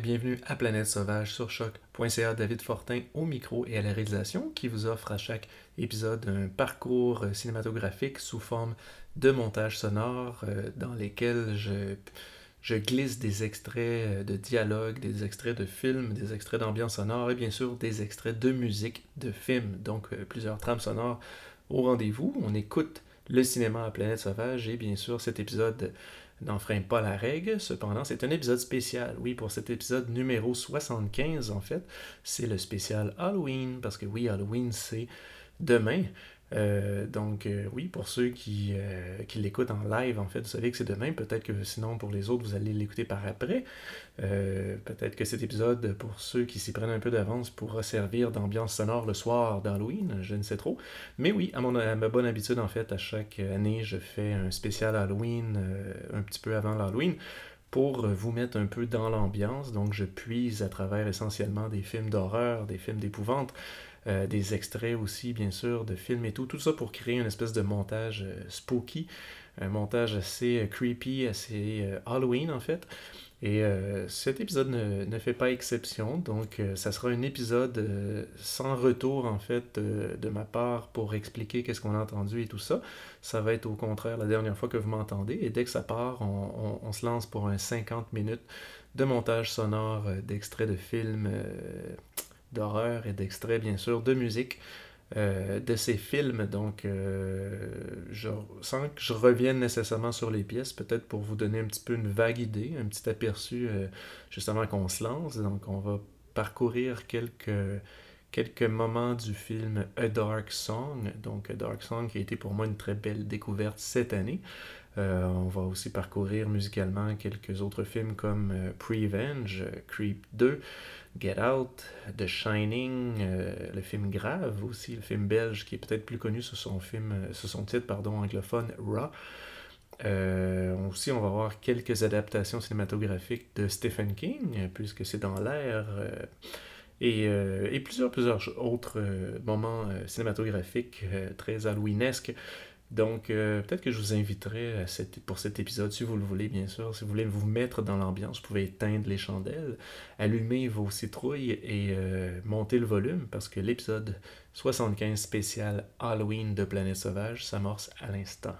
Bienvenue à Planète Sauvage sur choc.ca. David Fortin au micro et à la réalisation qui vous offre à chaque épisode un parcours euh, cinématographique sous forme de montage sonore euh, dans lesquels je, glisse des extraits euh, de dialogue, des extraits de films, des extraits d'ambiance sonore et bien sûr des extraits de musique de films. Donc plusieurs trames sonores au rendez-vous. On écoute le cinéma à Planète Sauvage et bien sûr cet épisode n'enfreint pas la règle. Cependant, c'est un épisode spécial. Oui, pour cet épisode numéro 75, en fait, c'est le spécial Halloween, parce que oui, Halloween, c'est demain. Euh, donc euh, oui, pour ceux qui, euh, qui l'écoutent en live, en fait, vous savez que c'est demain. Peut-être que sinon, pour les autres, vous allez l'écouter par après. Peut-être que cet épisode, pour ceux qui s'y prennent un peu d'avance, pourra servir d'ambiance sonore le soir d'Halloween, je ne sais trop. Mais oui, à, mon, à ma bonne habitude, en fait, à chaque année, je fais un spécial Halloween un petit peu avant l'Halloween pour vous mettre un peu dans l'ambiance. Donc je puise à travers essentiellement des films d'horreur, des films d'épouvante, euh, des extraits aussi, bien sûr, de films et tout. Tout ça pour créer une espèce de montage euh, spooky, un montage assez euh, creepy, assez Halloween en fait. Et cet épisode ne, fait pas exception, donc ça sera un épisode sans retour en fait de ma part pour expliquer qu'est-ce qu'on a entendu et tout ça. Ça va être au contraire la dernière fois que vous m'entendez, et dès que ça part, on, se lance pour un 50 minutes de montage sonore d'extraits de films d'horreur et d'extraits, bien sûr, de musique euh, de ces films. Donc, euh, je, sans que je revienne nécessairement sur les pièces, peut-être pour vous donner un petit peu une vague idée, un petit aperçu, euh, justement, qu'on se lance. Donc, on va parcourir quelques quelques moments du film A Dark Song. Donc, A Dark Song qui a été pour moi une très belle découverte cette année. on va aussi parcourir musicalement quelques autres films comme Prevenge, Creep 2, Get Out, The Shining, euh, le film Grave aussi, le film belge qui est peut-être plus connu sur son film, euh, sur son titre pardon anglophone Raw. Euh, aussi, on va voir quelques adaptations cinématographiques de Stephen King, puisque c'est dans l'air. Et, et, plusieurs, plusieurs autres moments cinématographiques très halloweenesques donc, euh, peut-être que je vous inviterai pour cet épisode, si vous le voulez, bien sûr. Si vous voulez vous mettre dans l'ambiance, vous pouvez éteindre les chandelles, allumer vos citrouilles et euh, monter le volume parce que l'épisode 75 spécial Halloween de Planète Sauvage s'amorce à l'instant.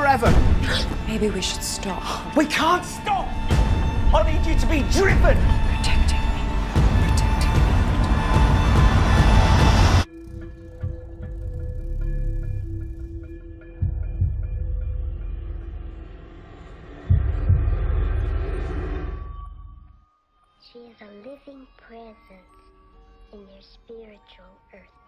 Forever. Maybe we should stop. We can't stop. I need you to be driven. Protecting me. Protecting me. She is a living presence in your spiritual earthbound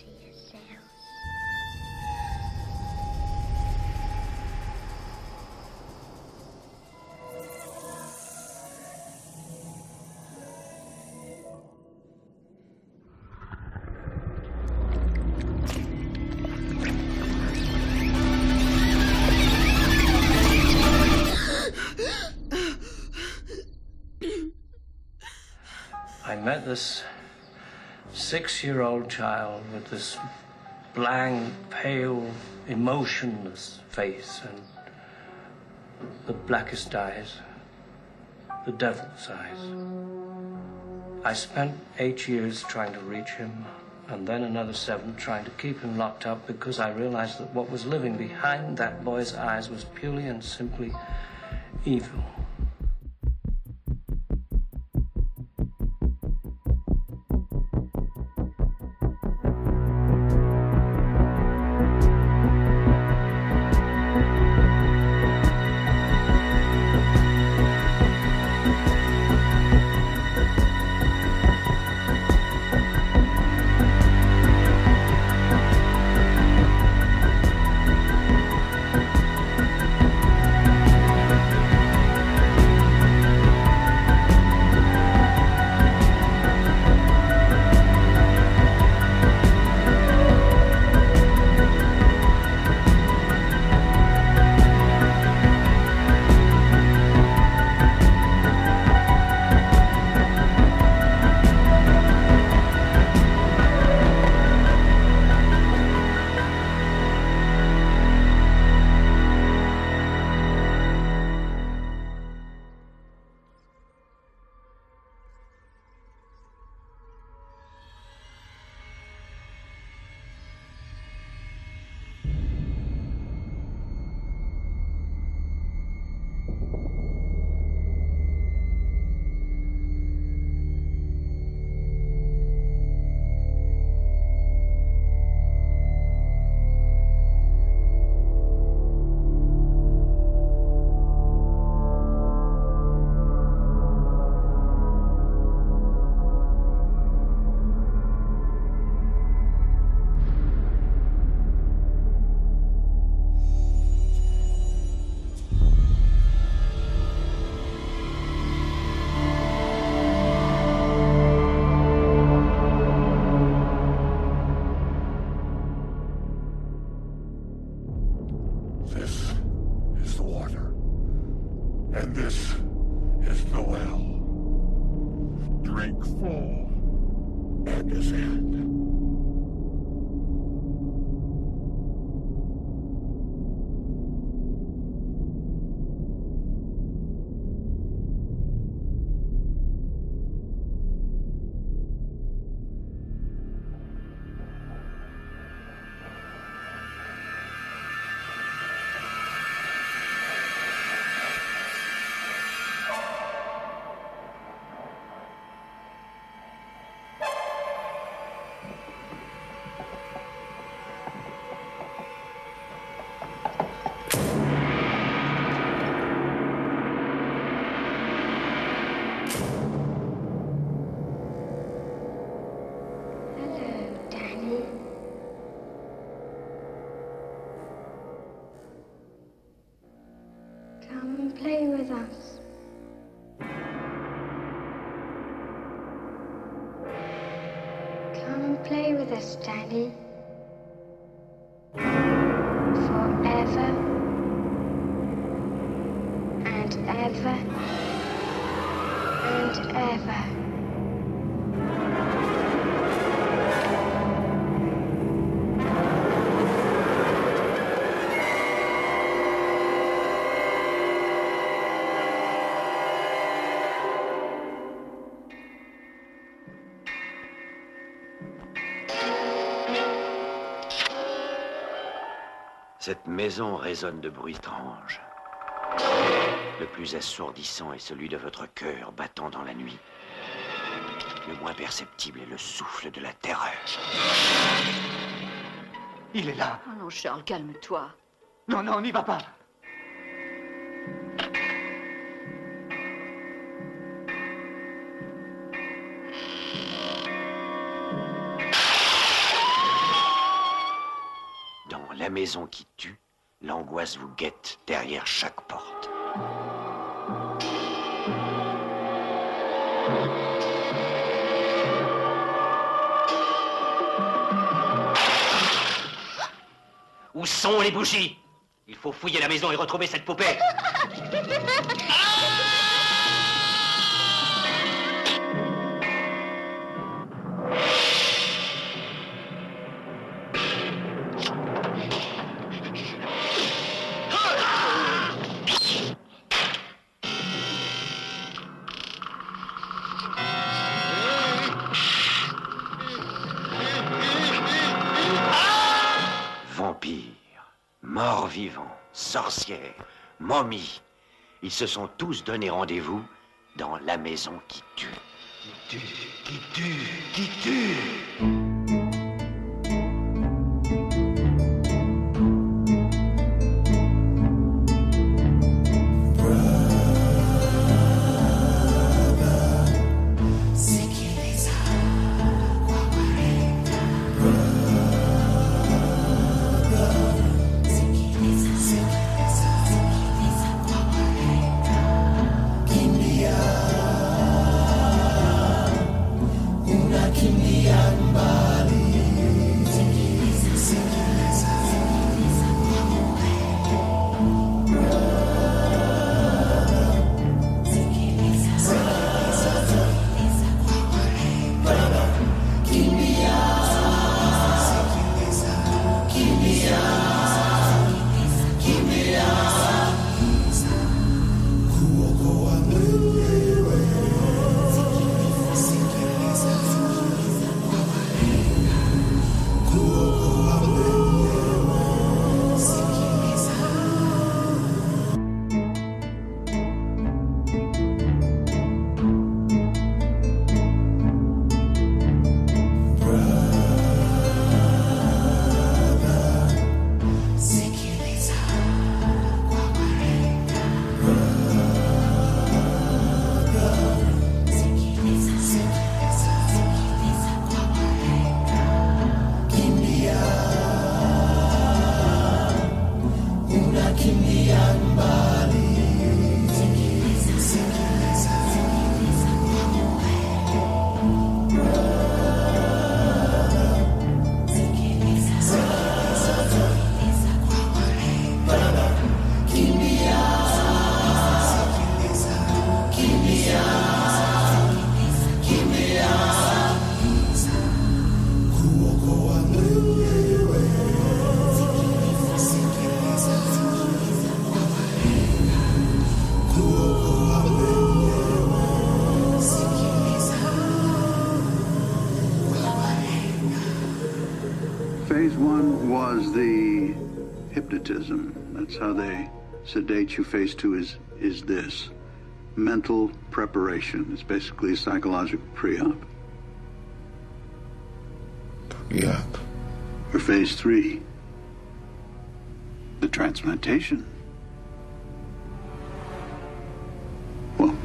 to yourselves. I met this six year old child with this blank, pale, emotionless face and the blackest eyes, the devil's eyes. I spent eight years trying to reach him, and then another seven trying to keep him locked up because I realized that what was living behind that boy's eyes was purely and simply evil. Come and play with us, Danny. Forever and ever and ever. Cette maison résonne de bruits étranges. Le plus assourdissant est celui de votre cœur battant dans la nuit. Le moins perceptible est le souffle de la terreur. Il est là. Oh non, Charles, calme-toi. Non, non, n'y va pas. La maison qui tue, l'angoisse vous guette derrière chaque porte. Où sont les bougies? Il faut fouiller la maison et retrouver cette poupée. morts-vivants, sorcières, momies, ils se sont tous donné rendez-vous dans la maison qui tue. Qui tue, qui tue, qui tue. That's how they sedate you. Phase two is is this mental preparation. It's basically a psychological pre-op. Yeah. For phase three, the transplantation. Well,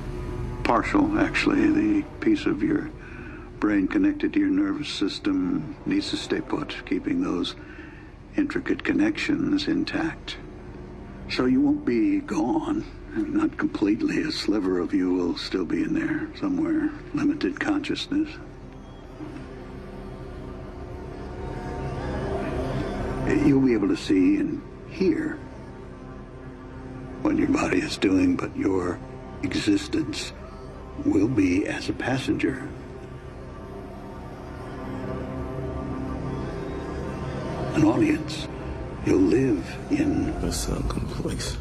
partial, actually. The piece of your brain connected to your nervous system needs to stay put, keeping those intricate connections intact. So you won't be gone Not completely. A sliver of you will still be in there somewhere. Limited consciousness. You'll be able to see and hear what your body is doing, but your existence will be as a passenger. An audience. You'll live in a sunken place.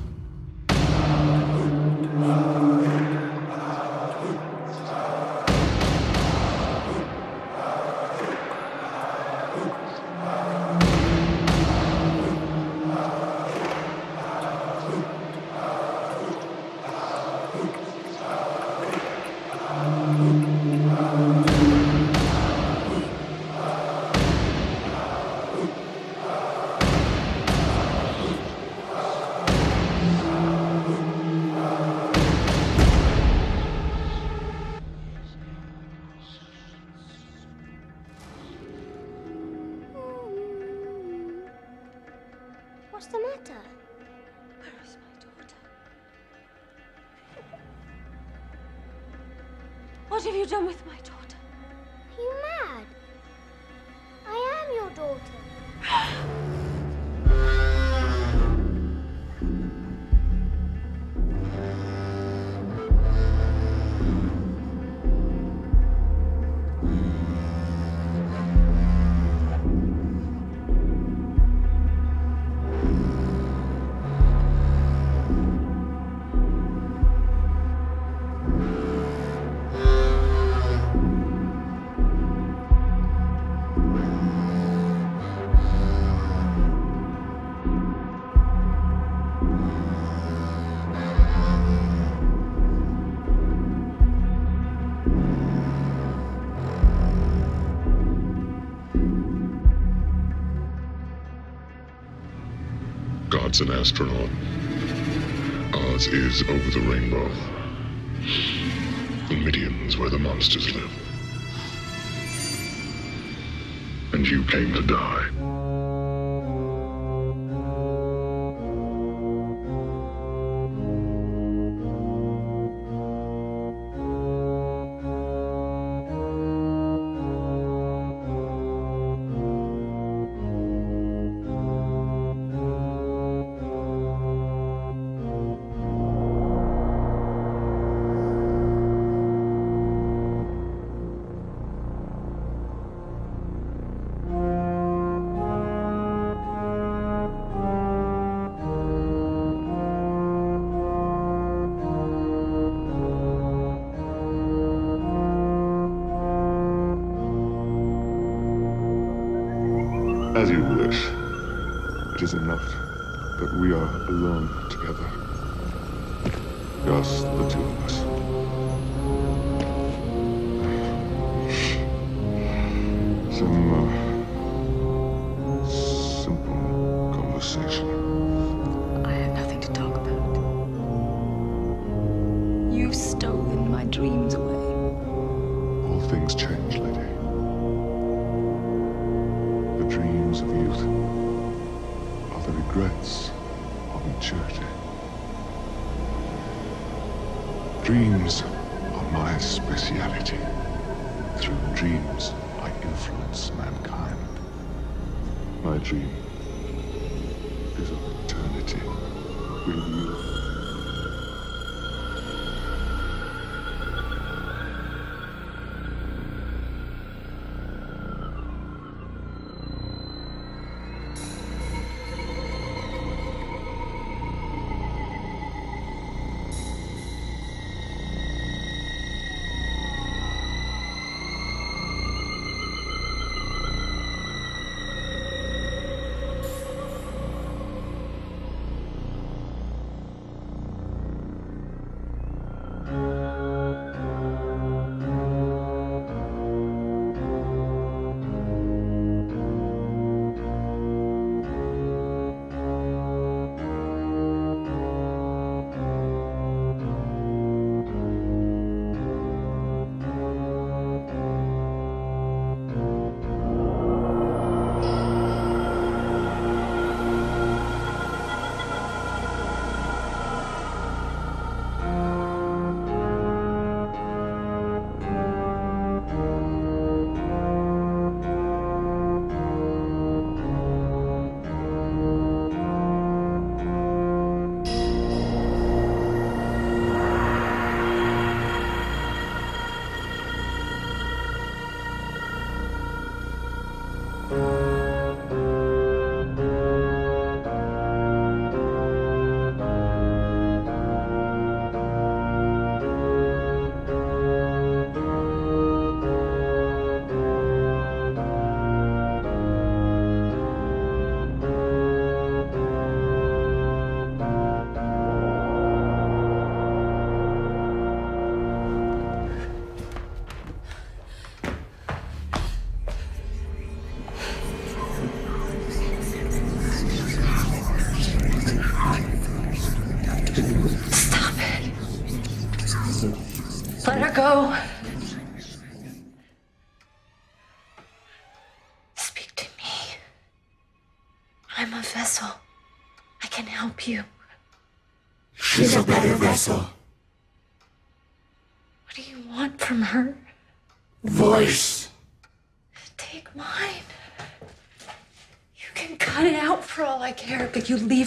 God's an astronaut. Oz is over the rainbow. The Midian's where the monsters live. And you came to die. My speciality. Through dreams, I influence mankind. My dream is of eternity with you.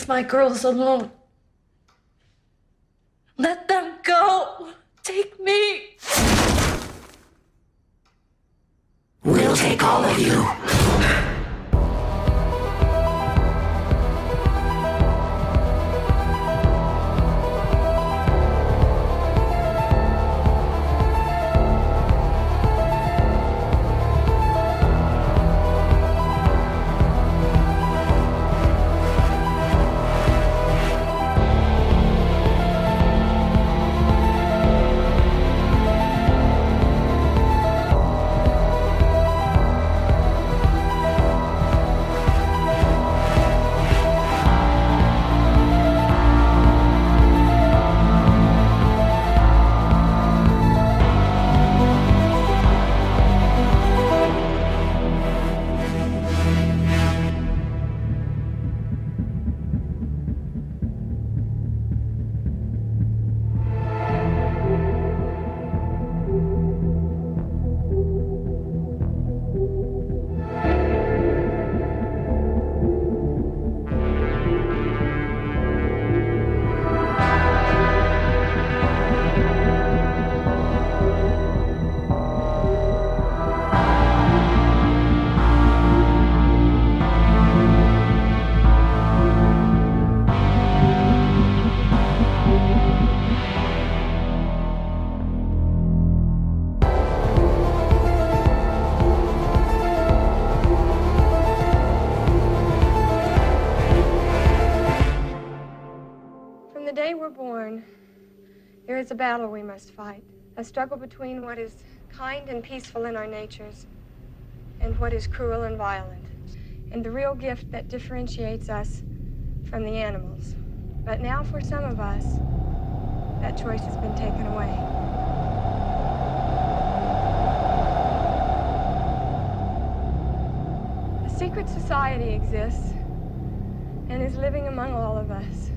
My girls alone. Battle we must fight. A struggle between what is kind and peaceful in our natures and what is cruel and violent. And the real gift that differentiates us from the animals. But now, for some of us, that choice has been taken away. A secret society exists and is living among all of us.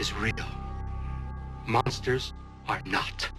Is real. Monsters are not.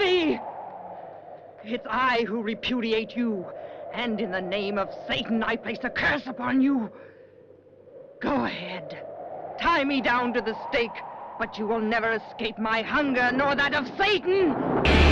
It's I who repudiate you, and in the name of Satan, I place a curse upon you. Go ahead. Tie me down to the stake, but you will never escape my hunger nor that of Satan!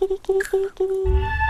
This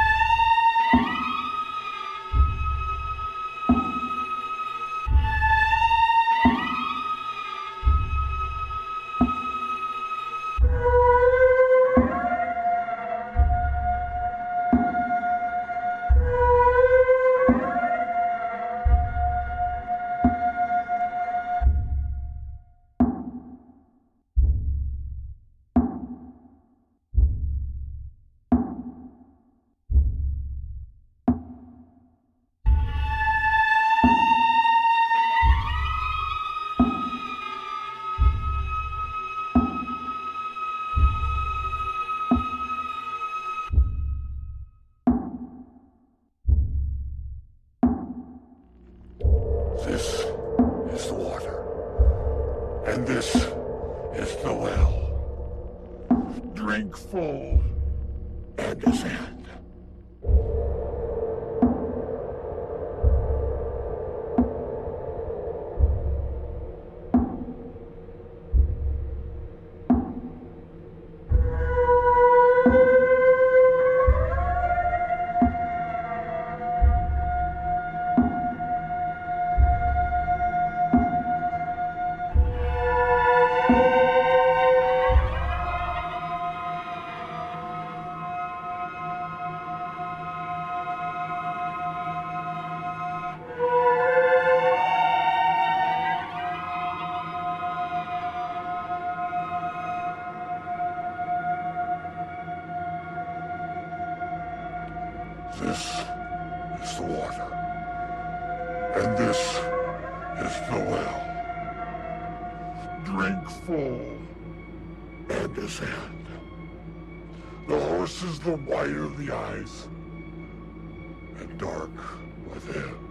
This is the water. And this is the well. Drink full and descend. The horse is the white of the eyes and dark within.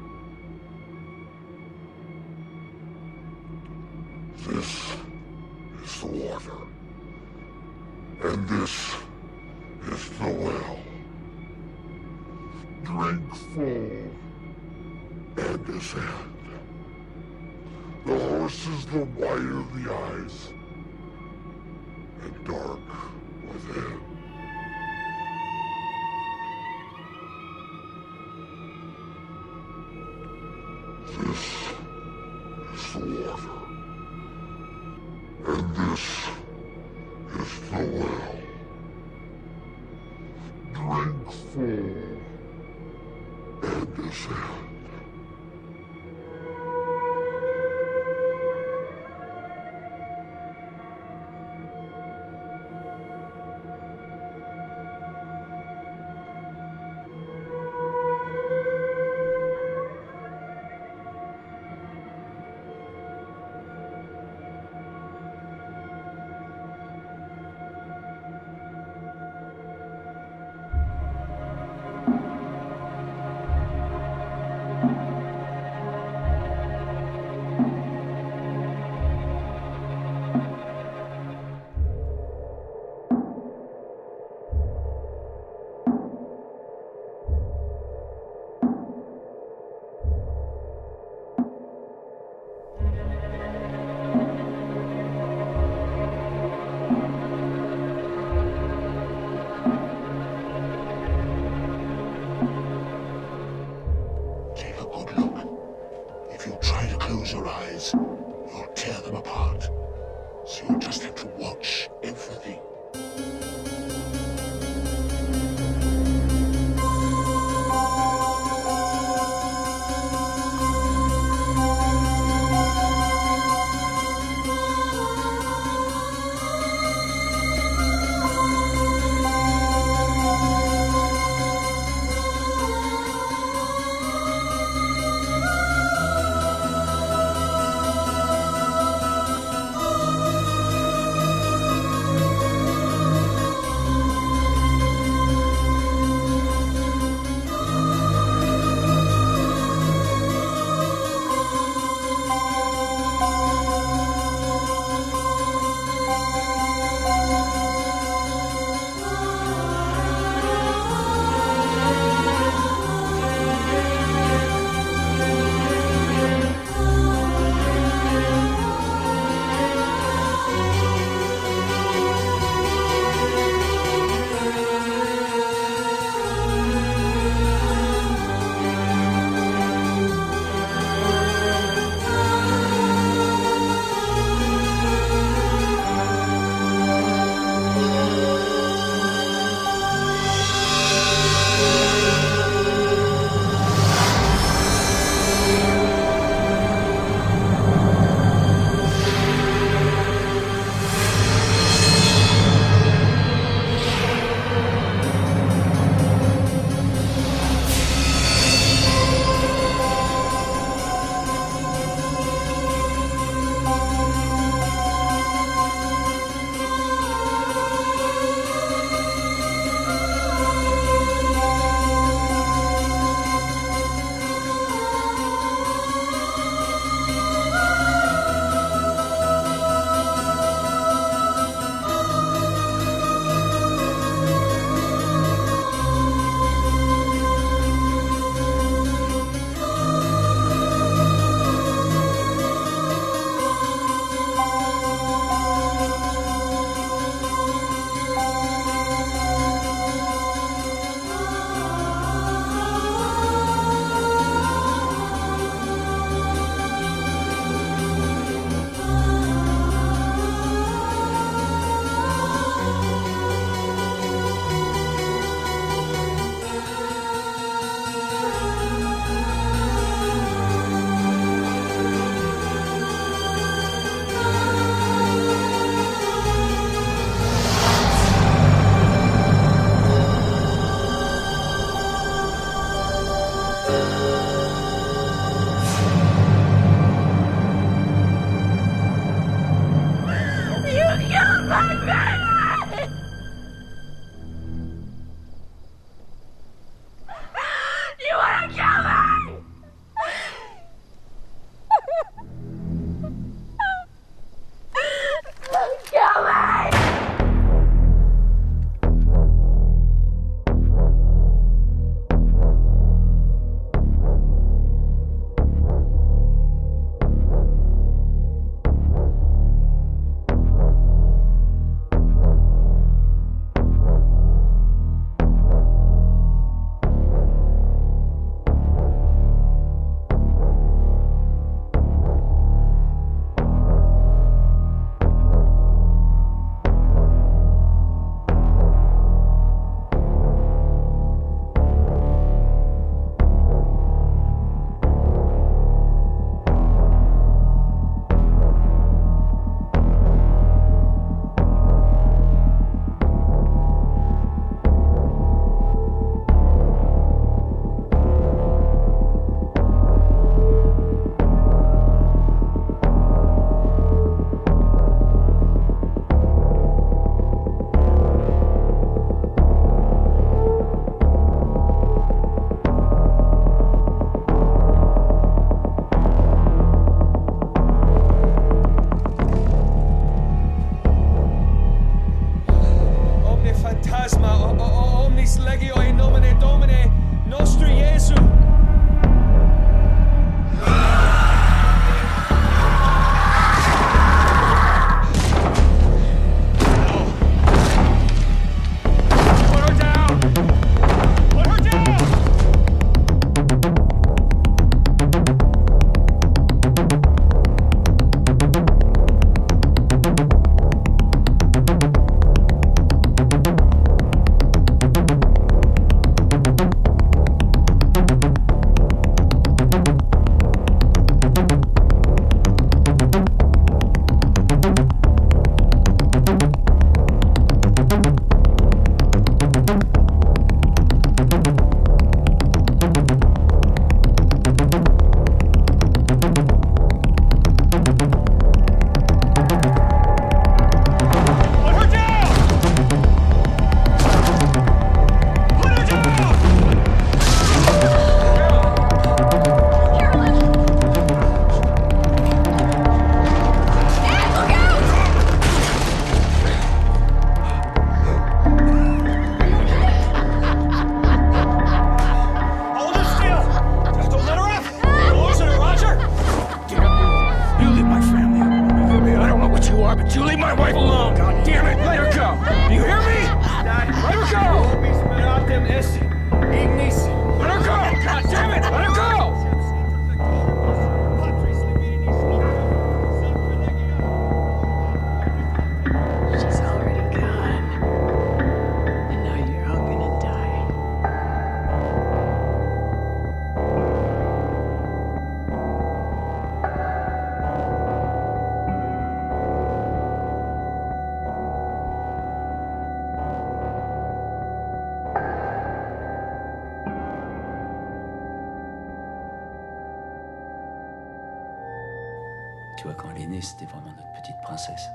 Tu vois, quand elle est née, c'était vraiment notre petite princesse.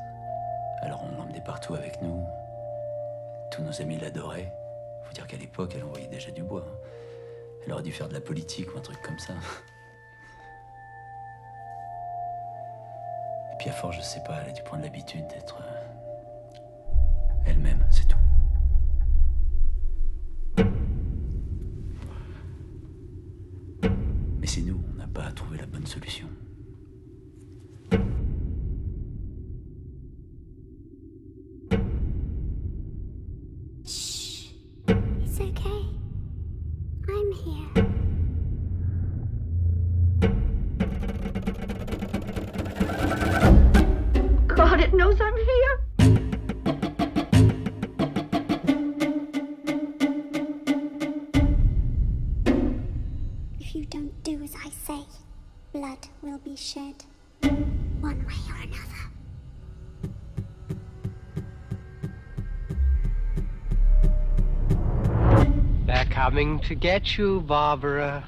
Alors on l'emmenait partout avec nous. Tous nos amis l'adoraient. Faut dire qu'à l'époque, elle envoyait déjà du bois. Hein. Elle aurait dû faire de la politique ou un truc comme ça. Et puis à force, je sais pas, elle a dû prendre l'habitude d'être euh, coming to get you, Barbara.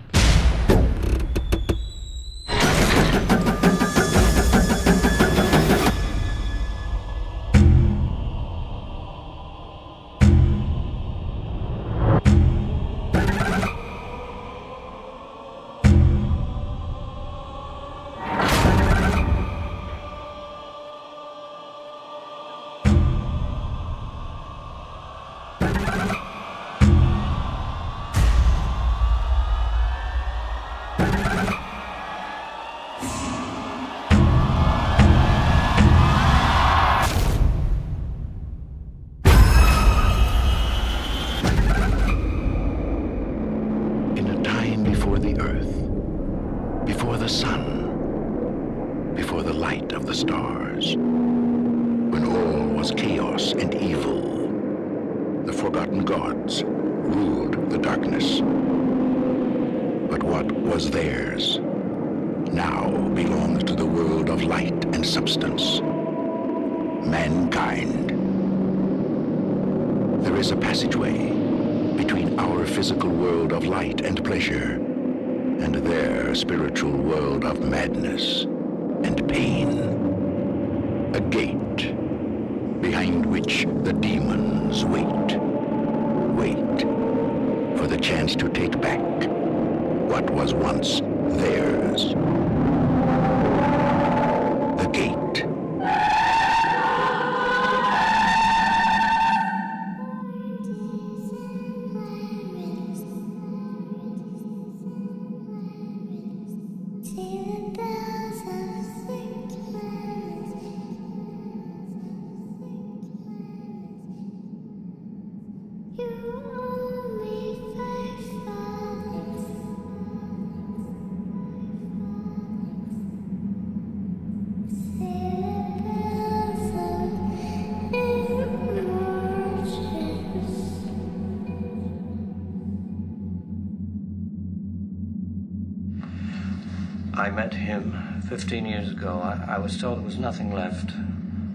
I met him 15 years ago. I, I was told there was nothing left.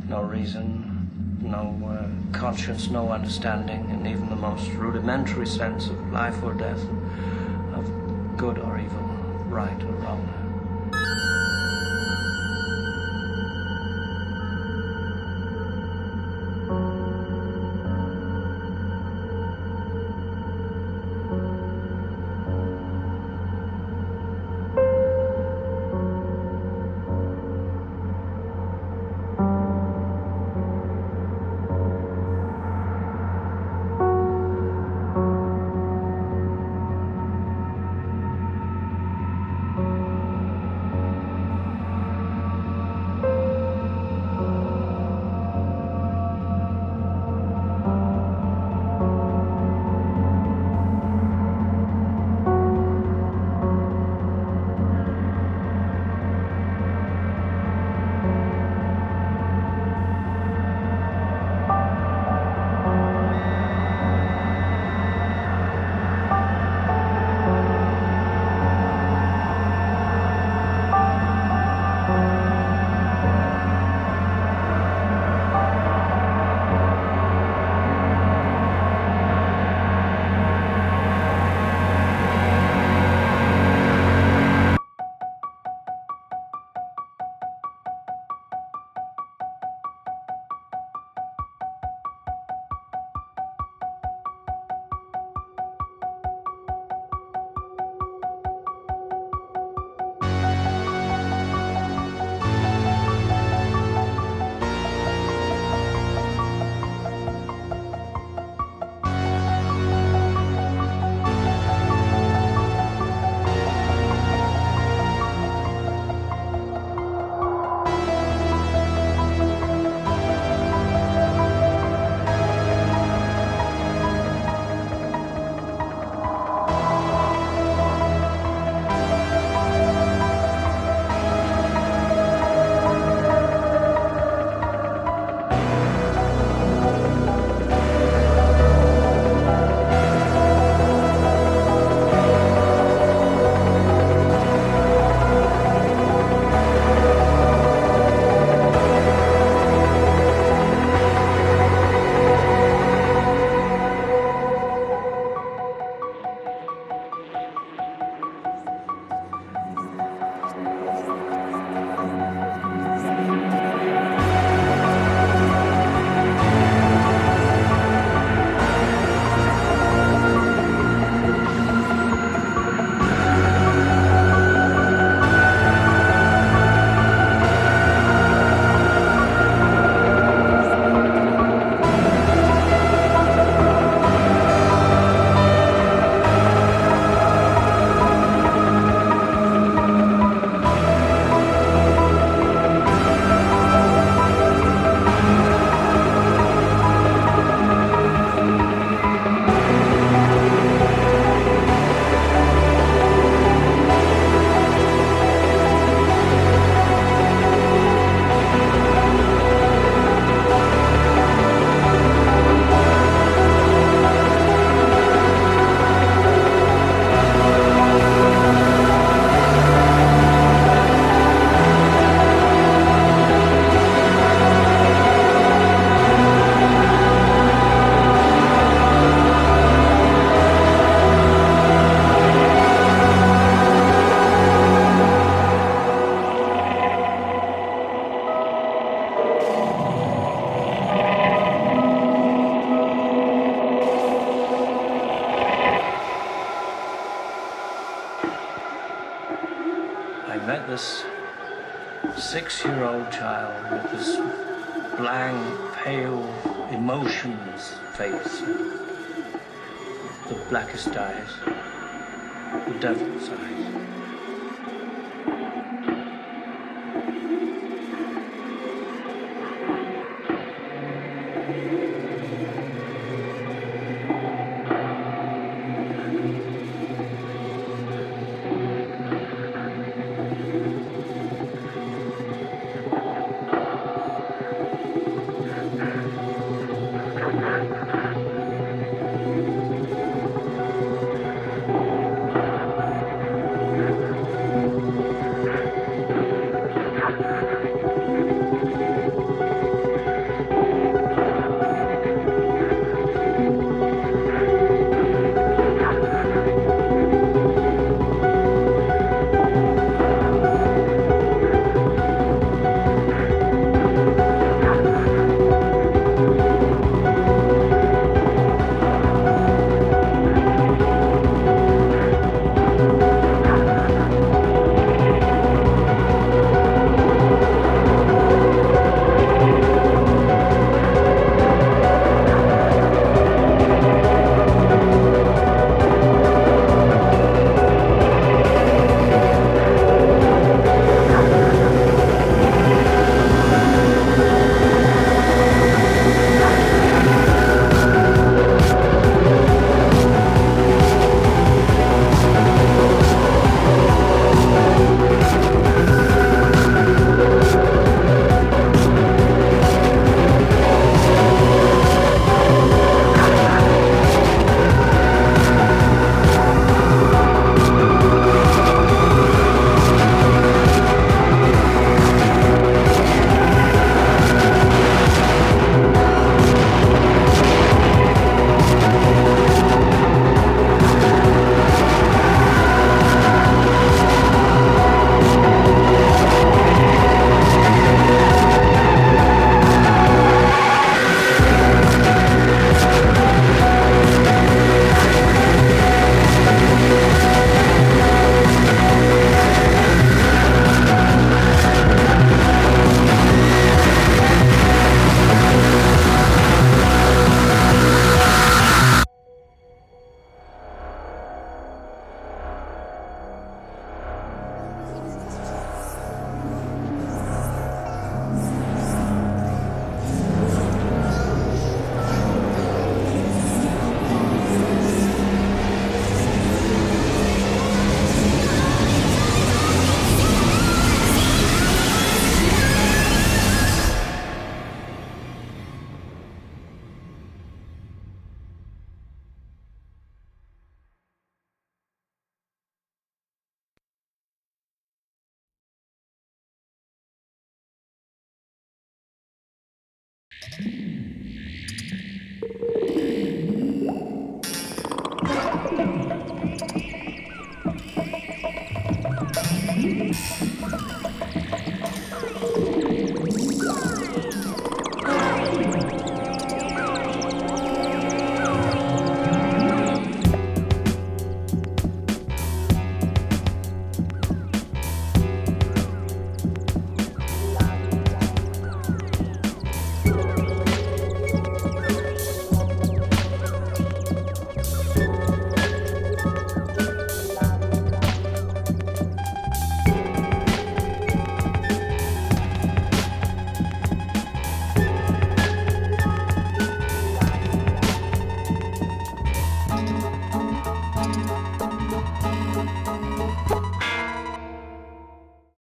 No reason, no uh, conscience, no understanding, and even the most rudimentary sense of life or death, of good or evil, right or